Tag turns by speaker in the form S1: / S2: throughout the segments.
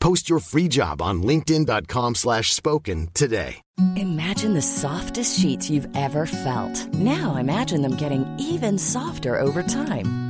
S1: Post your free job on linkedin.com slash spoken today.
S2: Imagine the softest sheets you've ever felt. Now imagine them getting even softer over time.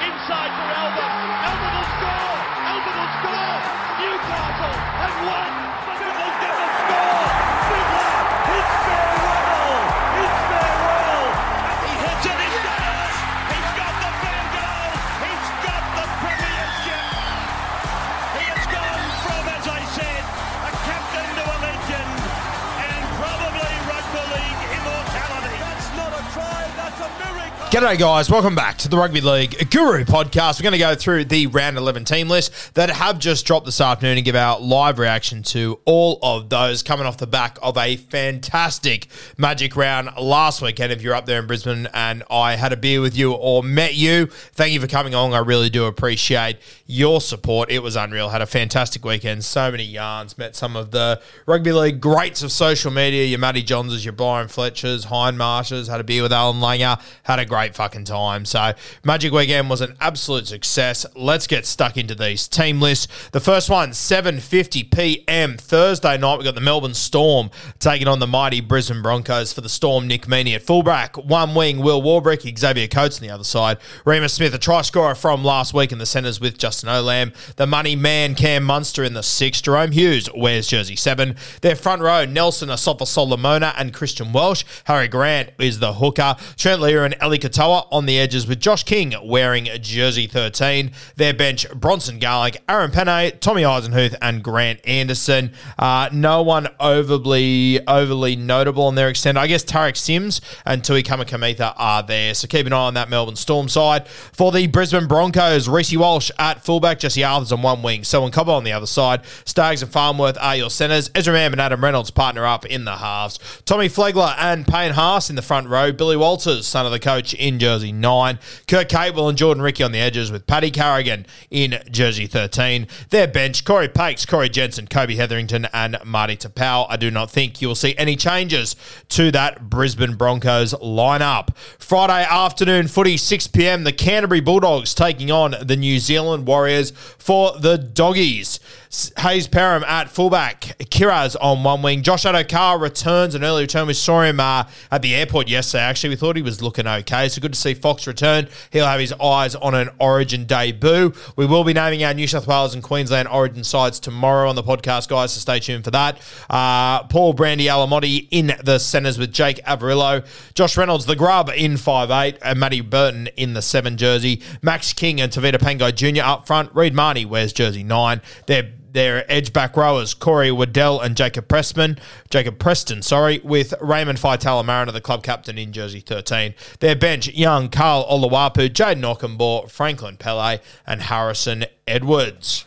S3: Inside for Elba. Elba will score. Elba will score. Newcastle have won.
S4: G'day, guys. Welcome back to the Rugby League Guru podcast. We're going to go through the round 11 team list that have just dropped this afternoon and give our live reaction to all of those coming off the back of a fantastic Magic round last weekend. If you're up there in Brisbane and I had a beer with you or met you, thank you for coming along. I really do appreciate your support. It was unreal. Had a fantastic weekend. So many yarns. Met some of the Rugby League greats of social media. Your Matty Johnses, your Brian Fletchers, Hindmarshes. Had a beer with Alan Langer. Had a great fucking time. So Magic Weekend was an absolute success. Let's get stuck into these team lists. The first one, 7.50 p.m. Thursday night. We got the Melbourne Storm taking on the mighty Brisbane Broncos for the Storm. Nick Meaney at fullback. One wing, Will Warbrick. Xavier Coates on the other side. Reimis Smith, a try scorer from last week in the centres with Justin Olam. The money man, Cam Munster in the six. Jahrome Hughes wears jersey seven. Their front row, Nelson Asofa Solomona and Christian Welch. Harry Grant is the hooker. Trent Lear and Eli Katoa on the edges with Josh King wearing jersey 13. Their bench, Bronson Garlick, Aaron Pene, Tommy Eisenhuth, and Grant Anderson. Uh, no one overly overly notable on their extent. I guess Tariq Sims and Tui Kamikamica are there. So keep an eye on that Melbourne Storm side. For the Brisbane Broncos, Reece Walsh at fullback, Jesse Arthurs on one wing, Selwyn Cobbo on the other side. Staggs and Farnworth are your centres. Ezra Mam and Adam Reynolds partner up in the halves. Tommy Flegler and Payne Haas in the front row. Billy Walters, son of the coach, in jersey 9. Kurt Cable and Jordan Riki on the edges with Paddy Carrigan in jersey 13. Their bench, Cory Paix, Corey Jensen, Kobe Hetherington, and Marty Taupau. I do not think you will see any changes to that Brisbane Broncos lineup. Friday afternoon footy, 6 p.m. The Canterbury Bulldogs taking on the New Zealand Warriors for the Doggies. Hayze Perham at fullback, Kiraz on one wing. Josh Addo-Carr returns an early return. We saw him uh, at the airport yesterday. Actually, we thought he was looking okay. So good to see Fox return. He'll have his eyes on an Origin debut. We will be naming our New South Wales and Queensland Origin sides tomorrow on the podcast, guys. So stay tuned for that. Uh, Paul Brandy Alamoti in the centres with Jake Averillo, Josh Reynolds, the grub in five eight, and Matty Burton in the seven jersey. Max King and Tevita Pangai Jr. up front. Reed Mahoney wears jersey nine. They're their edge back rowers, Corey Waddell and Jacob Preston, Jacob Preston, sorry, with Raymond Faitala Mariner, the club captain in jersey 13. Their bench, Young, Carl Olawapu, Jayden Okunbor, Franklin Pele, and Harrison Edwards.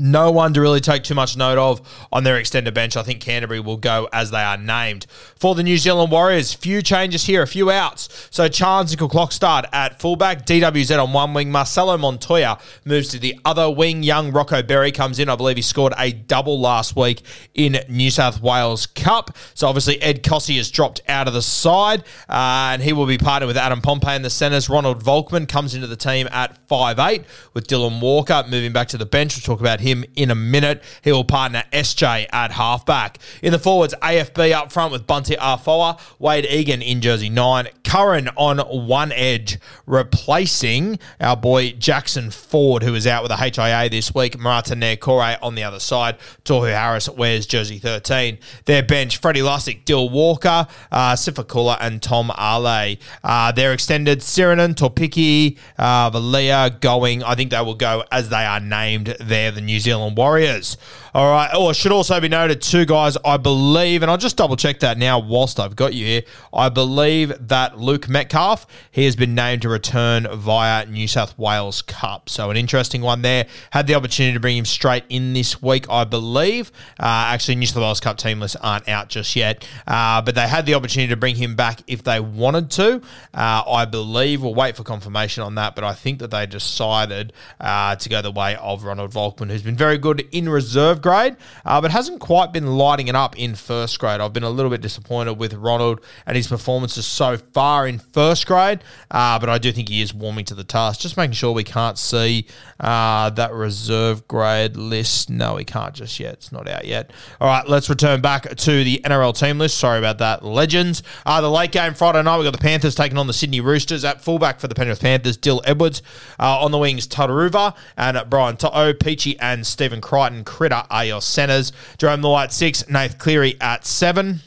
S4: No one to really take too much note of on their extended bench. I think Canterbury will go as they are named. For the New Zealand Warriors, few changes here, a few outs. So Chance clock start at fullback, DWZ on one wing, Marcelo Montoya moves to the other wing. Young Rocco Berry comes in. I believe he scored a double last week in New South Wales Cup. So obviously Ed Kosi has dropped out of the side, uh, and he will be partnered with Adam Pompey in the centres. Ronald Volkman comes into the team at five eight with Dylan Walker moving back to the bench. We'll talk about him him in a minute. He will partner SJ at halfback. In the forwards, AFB up front with Bunty Afoa, Wade Egan in jersey 9, Curran on one edge, replacing our boy Jackson Ford, who is out with a HIA this week. Marata Niukore on the other side. Tohu Harris wears jersey 13. Their bench, Freddie Lussick, Dill Walker, uh, Sifakula, and Tom Ale. Uh, their extended, Sirinen, Topiki, uh, Valia going. I think they will go as they are named there, the New Zealand Warriors. All right. Oh, it should also be noted, two guys, I believe, and I'll just double check that now whilst I've got you here. I believe that Luke Metcalf, he has been named to return via New South Wales Cup. So an interesting one there. Had the opportunity to bring him straight in this week, I believe. Uh, actually, New South Wales Cup team lists aren't out just yet, uh, but they had the opportunity to bring him back if they wanted to. Uh, I believe we'll wait for confirmation on that, but I think that they decided uh, to go the way of Ronald Volkman, who's been very good in reserve grade, uh, but hasn't quite been lighting it up in first grade. I've been a little bit disappointed with Ronald and his performances so far in first grade, uh, but I do think he is warming to the task. Just making sure we can't see uh, that reserve grade list. No, we can't just yet. It's not out yet. All right, let's return back to the NRL team list. Sorry about that. Legends. Uh, the late game Friday night, we've got the Panthers taking on the Sydney Roosters. At fullback for the Penrith Panthers, Dill Edwards. Uh, on the wings, Tataruva and Brian To'o, Peachy and Stephen Crichton. Critter are your centres. Jerome Law at six, Nath Cleary at seven.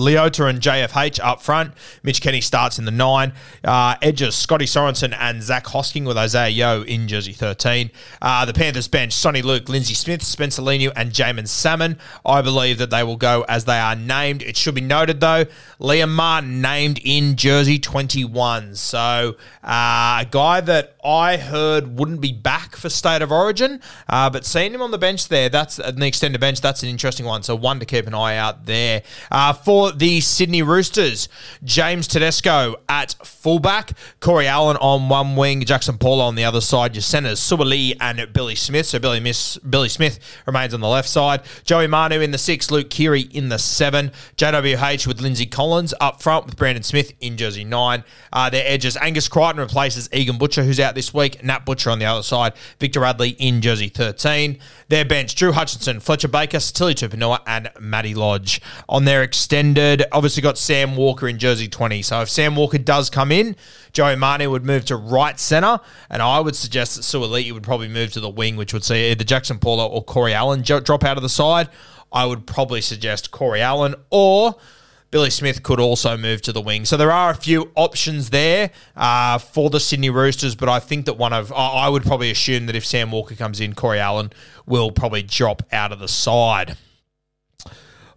S4: Leota and JFH up front. Mitch Kenny starts in the nine. Uh, edges Scotty Sorensen and Zach Hosking with Isaah Yeo in jersey 13. Uh, the Panthers bench Soni Luke, Lindsay Smith, Spencer Leniu, and Jaeman Salmon. I believe that they will go as they are named. It should be noted though, Liam Martin named in jersey 21. So uh, a guy that I heard wouldn't be back for State of Origin, uh, but seeing him on the bench there, that's an extended bench. That's an interesting one. So one to keep an eye out there. Uh, the Sydney Roosters. James Tedesco at fullback, Corey Allan on one wing, Jackson Paul on the other side, your centres, Suaalii and Billy Smith. So Billy, Miss, Billy Smith remains on the left side. Joey Manu in the six, Luke Keary in the seven, JWH with Lindsay Collins up front with Brandon Smith in jersey nine. Uh, their edges, Angus Crichton replaces Egan Butcher, who's out this week, Nat Butcher on the other side, Victor Radley in jersey 13. Their bench, Drew Hutchison, Fletcher Baker, Tilly Tupouniua, and Matty Lodge. On their extended, obviously got Sam Walker in jersey 20. So if Sam Walker does come in, Joey Manu would move to right centre, and I would suggest that Suoliti would probably move to the wing, which would see either Jackson Paulo or Corey Allan drop out of the side. I would probably suggest Corey Allan or Billy Smith could also move to the wing. So there are a few options there uh, for the Sydney Roosters, but I think that one of, I would probably assume that if Sam Walker comes in, Corey Allan will probably drop out of the side.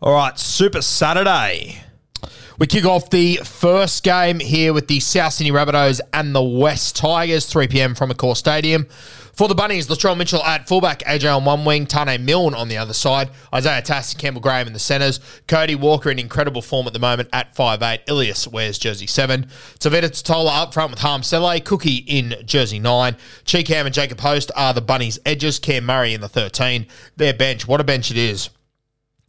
S4: All right, Super Saturday. We kick off the first game here with the South Sydney Rabbitohs and the West Tigers, 3 p.m. from Accor Stadium. For the Bunnies, Latrell Mitchell at fullback, AJ on one wing, Tane Milne on the other side, Isaiah Tass and Campbell Graham in the centres, Cody Walker in incredible form at the moment at 5'8", Ilias wears jersey 7, Tevita Tatola up front with Hame Sele, Cookie in jersey 9, Cheekham and Jacob Host are the Bunnies' edges, Cam Murray in the 13, their bench, what a bench it is.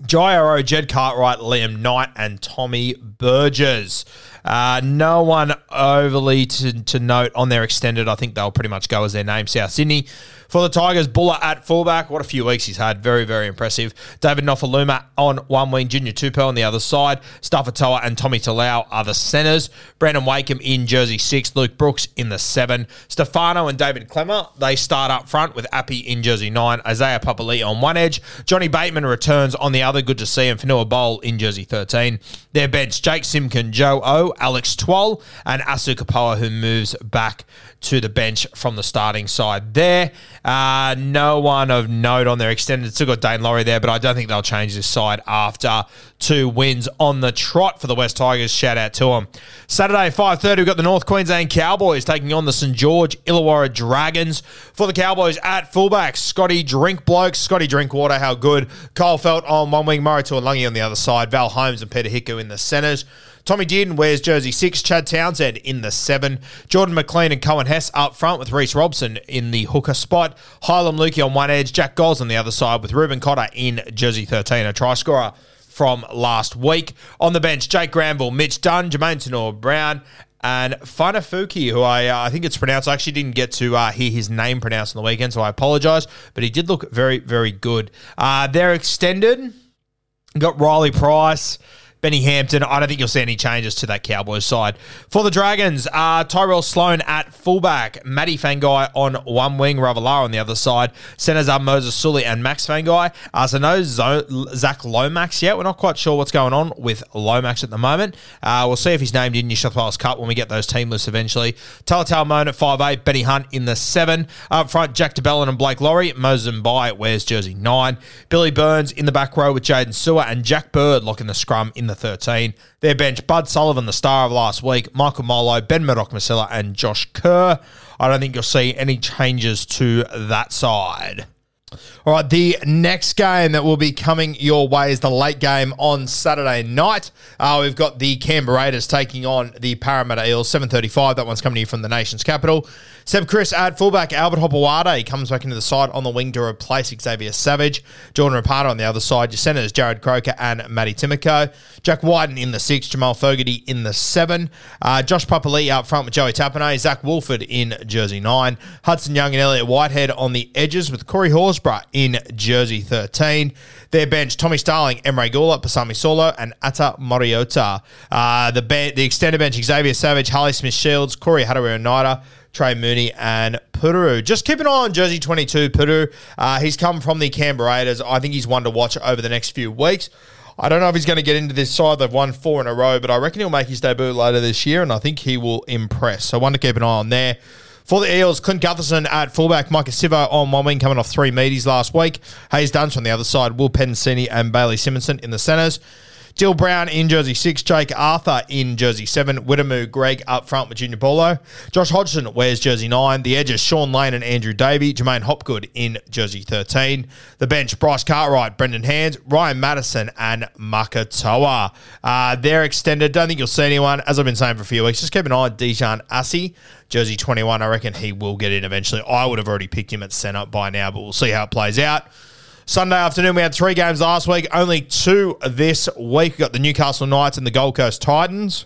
S4: Jairo, Jed Cartwright, Liam Knight, and Tommy Burgess. Uh, no one overly to, to note on their extended. I think they'll pretty much go as their name, South Sydney. For the Tigers, Buller at fullback. What a few weeks he's had. Very, very impressive. David Nofoaluma on one wing, Junior Tupou on the other side. Stafatoa and Tommy Talau are the centres. Brandon Wakeham in jersey six. Luke Brooks in the seven. Stefano and David Klemmer, they start up front with Appy in jersey nine. Isaiah Papali on one edge. Johnny Bateman returns on the other. Good to see him. Fonua Pole in jersey 13. Their bench, Jake Simkin, Joe O, Alex Twal, and Asu Kapoa, who moves back to the bench from the starting side there. Uh, no one of note on their extended. Still got Daine Laurie there, but I don't think they'll change this side after two wins on the trot for the West Tigers. Shout out to them. Saturday, 5.30, we've got the North Queensland Cowboys taking on the St. George Illawarra Dragons. For the Cowboys at fullback, Scotty Drinkbloke, Scotty Drinkwater, how good. Kyle Felt on one wing, Murray Taulagi on the other side, Val Holmes and Peter Hiku in the centres. Tommy Dearden wears jersey six. Chad Townsend in the seven. Jordan McLean and Coen Hess up front with Reece Robson in the hooker spot. Heilum Luki on one edge. Jack Goals on the other side with Reuben Cotter in jersey 13, a try scorer from last week. On the bench, Jake Granville, Mitch Dunn, Jermaine Tenor Brown, and Fanafuki, who I uh, I think it's pronounced. I actually didn't get to uh, hear his name pronounced on the weekend, so I apologize. But he did look very, very good. Uh, they're extended. Got Riley Price. Benny Hampton. I don't think you'll see any changes to that Cowboys side. For the Dragons, uh, Tyrell Sloan at fullback, Matty Feagai on one wing, Ravalawa on the other side. Centers are Moses Suli and Max Feagai. Uh, so no Zo- Zach Lomax yet. We're not quite sure what's going on with Lomax at the moment. Uh, we'll see if he's named in New South Wales Cup when we get those team lists eventually. Talatau Amone at 5'8", Benny Hunt in the 7. Up front, Jack de Belin and Blake Lawrie. Moses Mbye wears jersey 9. Billy Burns in the back row with Jaydn Su'A and Jack Bird locking the scrum in the the 13. Their bench, Bud Sullivan, the star of last week, Michael Molo, Ben Murdoch Masila, and Josh Kerr. I don't think you'll see any changes to that side. All right, the next game that will be coming your way is the late game on Saturday night. Uh, we've got the Canberra Raiders taking on the Parramatta Eels, 7.35. That one's coming here from the nation's capital. Seb Kris at fullback, Albert Hopoate comes back into the side on the wing to replace Xavier Savage. Jordan Rapana on the other side. Your centres, Jarrod Croker and Matty Timoko. Jack Wighton in the six, Jamal Fogarty in the seven. Uh, Josh Papalii out front with Joey Tapine. Zac Woolford in jersey nine. Hudson Young and Elliot Whitehead on the edges with Corey Horsburgh in jersey 13. Their bench, Tommy Starling, Emre Guler, Pasami Saulo, and Ata Mariota. Uh, the, be- the extended bench, Xavier Savage, Harley Smith Shields, Corey Harawira-Naera, Trey Mooney, and Puru. Just keep an eye on Jersey 22, Puru. Uh, he's come from the Canberra Raiders. I think he's one to watch over the next few weeks. I don't know if he's going to get into this side. They've won four in a row, but I reckon he'll make his debut later this year, and I think he will impress. So one to keep an eye on there. For the Eels, Clint Gutherson at fullback, Maika Sivo on one wing coming off three meaties last week. Hayes Dunst on the other side, Will Penisini and Bailey Simonsson in the centres. Dill Brown in jersey six, Jake Arthur in jersey seven, Wiremu Greig up front with Junior Paulo. Josh Hodgson wears jersey nine. The edges, Shaun Lane and Andrew Davey. Jermaine Hopgood in jersey 13. The bench, Bryce Cartwright, Brendan Hands, Ryan Matterson, and Makatoa. Uh, they're extended. Don't think you'll see anyone. As I've been saying for a few weeks, just keep an eye on Dijon Asi. Jersey 21, I reckon he will get in eventually. I would have already picked him at centre by now, but we'll see how it plays out. Sunday afternoon, we had three games last week, only two this week. We got the Newcastle Knights and the Gold Coast Titans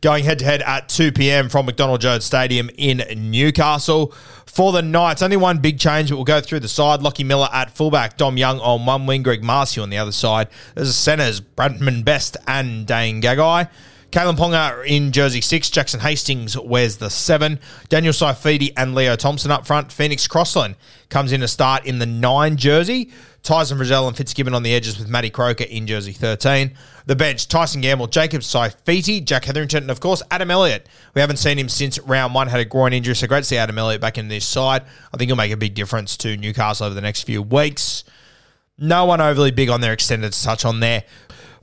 S4: going head to head at 2 p.m. from McDonald Jones Stadium in Newcastle. For the Knights, only one big change, but we'll go through the side. Lockie Miller at fullback, Dom Young on one wing, Greg Marzhew on the other side. There's the centres, Bradman Best and Dane Gagai. Kalyn Ponga in jersey six. Jackson Hastings wears the seven. Daniel Saifiti and Leo Thompson up front. Phoenix Crossland comes in to start in the nine jersey. Tyson Frizell and Fitzgibbon on the edges with Matty Croker in jersey 13. The bench, Tyson Gamble, Jacob Saifiti, Jack Hetherington, and of course, Adam Elliott. We haven't seen him since round one, had a groin injury, so great to see Adam Elliott back in this side. I think he'll make a big difference to Newcastle over the next few weeks. No one overly big on their extended touch on there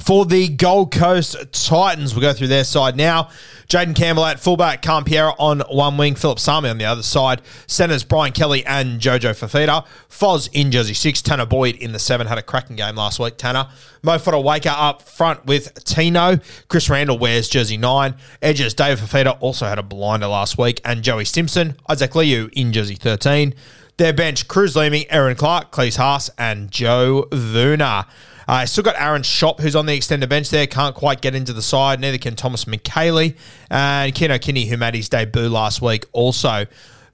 S4: for the Gold Coast Titans. We'll go through their side now. Jayden Campbell at fullback, Cam Pierre on one wing, Philip Sami on the other side. Centers Brian Kelly and Jojo Fifita. Foz in jersey six. Tanner Boyd in the seven. Had a cracking game last week, Tanner. Mo Fotuaika up front with Tino. Chris Randall wears jersey nine. Edges Dave Fifita also had a blinder last week. And Joey Simpson, Isaac Liu in jersey 13. Their bench, Cruz Leeming, Aaron Clark, Klese Haas, and Joe Vuna. I uh, still got Aaron Schoupp, who's on the extended bench there. Can't quite get into the side. Neither can Thomas McKaylee. And Keano Kini, who made his debut last week, also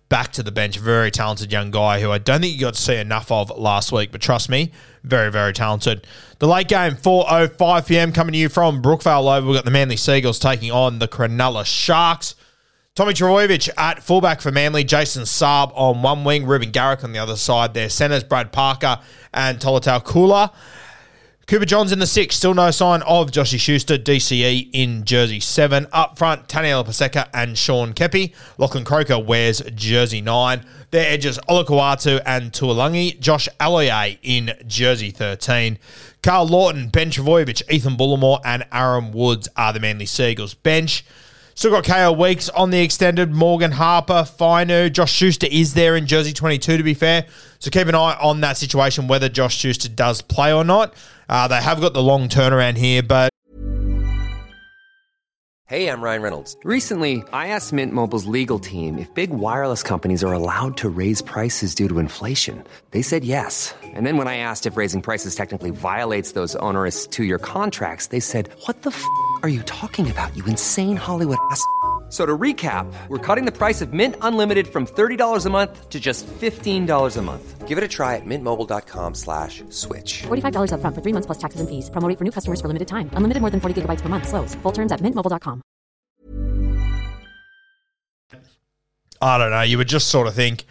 S4: back to the bench. Very talented young guy who I don't think you got to see enough of last week, but trust me, very, very talented. The late game, 4.05 p.m. coming to you from Brookvale Oval. We've got the Manly Seagulls taking on the Cronulla Sharks. Tommy Trbojevic at fullback for Manly, Jason Saab on one wing, Reuben Garrick on the other side. Their centres, Brad Parker and Tolutau Koula. Cooper Johns in the six, still no sign of Joshy Schuster, DCE in jersey seven. Up front, Taniela Paseka and Sean Keppie. Lachlan Croker wears jersey nine. Their edges, Olakau'atu and Tuolangi. Josh Aloiai in jersey 13. Carl Lawton, Ben Trbojevic, Ethan Bullemore, and Aaron Woods are the Manly Seagulls bench. Still got KO Weeks on the extended. Morgan Harper, Finu. Josh Schuster is there in jersey 22, to be fair. So keep an eye on that situation, whether Josh Schuster does play or not. Uh, they have got the long turnaround here, but
S5: Hey, I'm Ryan Reynolds. Recently, I asked Mint Mobile's legal team if big wireless companies are allowed to raise prices due to inflation. They said yes. And then when I asked if raising prices technically violates those onerous two year contracts, they said, What the f are you talking about, you insane Hollywood ass? So to recap, we're cutting the price of Mint Unlimited from $30 a month to just $15 a month. Give it a try at mintmobile.com slash switch.
S6: $45 upfront for three months plus taxes and fees. Promo rate for new customers for limited time. Unlimited more than 40 gigabytes per month. Slows. Full terms at mintmobile.com.
S4: I don't know. You would just sort of think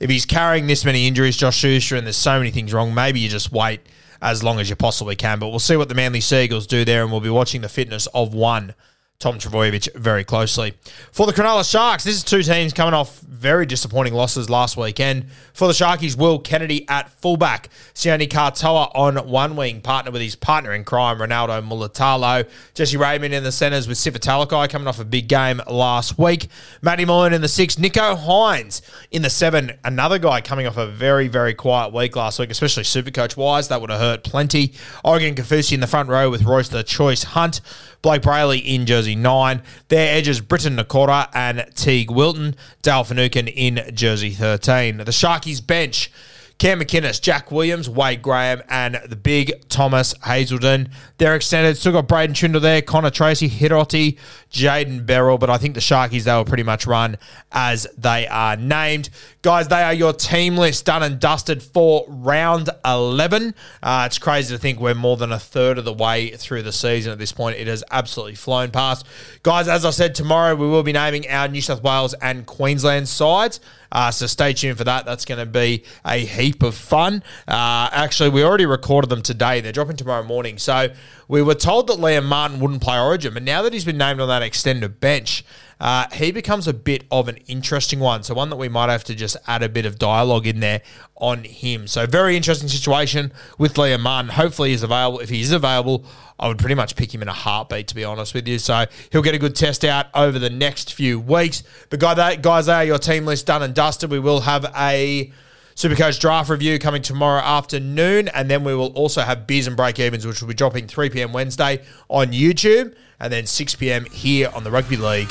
S4: if he's carrying this many injuries, Josh Schuster, and there's so many things wrong, maybe you just wait as long as you possibly can. But we'll see what the Manly Seagulls do there, and we'll be watching the fitness of one. Tom Trbojevic very closely. For the Cronulla Sharks, this is two teams coming off very disappointing losses last weekend. For the Sharkies, Will Kennedy at fullback, Sione Katoa on one wing, partner with his partner in crime, Ronaldo Mulitalo. Jesse Ramien in the centres with Sifa Talakai coming off a big game last week. Matty Moylan in the six, Nicho Hynes in the seven. Another guy coming off a very, very quiet week last week, especially Supercoach wise. That would have hurt plenty. Oregon Kaufusi in the front row with Royce the Choice Hunt. Blayke Brailey in jersey 9. Their edges, Briton Nikora and Teague Wilton. Dale Finucane in jersey 13. The Sharkies bench, Cam McInnes, Jack Williams, Wade Graham, and the big Thomas Hazelden. They're extended. Still got Braden Trindle there, Connor Tracy, Hiroti, Jaden Beryl, but I think the Sharkies, they will pretty much run as they are named. Guys, they are your team list done and dusted for round 11. Uh, it's crazy to think we're more than a third of the way through the season at this point. It has absolutely flown past. Guys, as I said, tomorrow we will be naming our New South Wales and Queensland sides. Uh, so stay tuned for that. That's going to be a heap of fun. Uh, actually, we already recorded them today. They're dropping tomorrow morning. So we were told that Liam Martin wouldn't play Origin, but now that he's been named on that extended bench, uh, he becomes a bit of an interesting one. So one that we might have to just add a bit of dialogue in there on him. So very interesting situation with Liam Martin. Hopefully he's available. If he is available, I would pretty much pick him in a heartbeat, to be honest with you. So he'll get a good test out over the next few weeks. But guys, they are your team list done and dusted. We will have a Supercoach draft review coming tomorrow afternoon, and then we will also have beers and break evens, which will be dropping 3 p.m. Wednesday on YouTube, and then 6 p.m. here on the Rugby League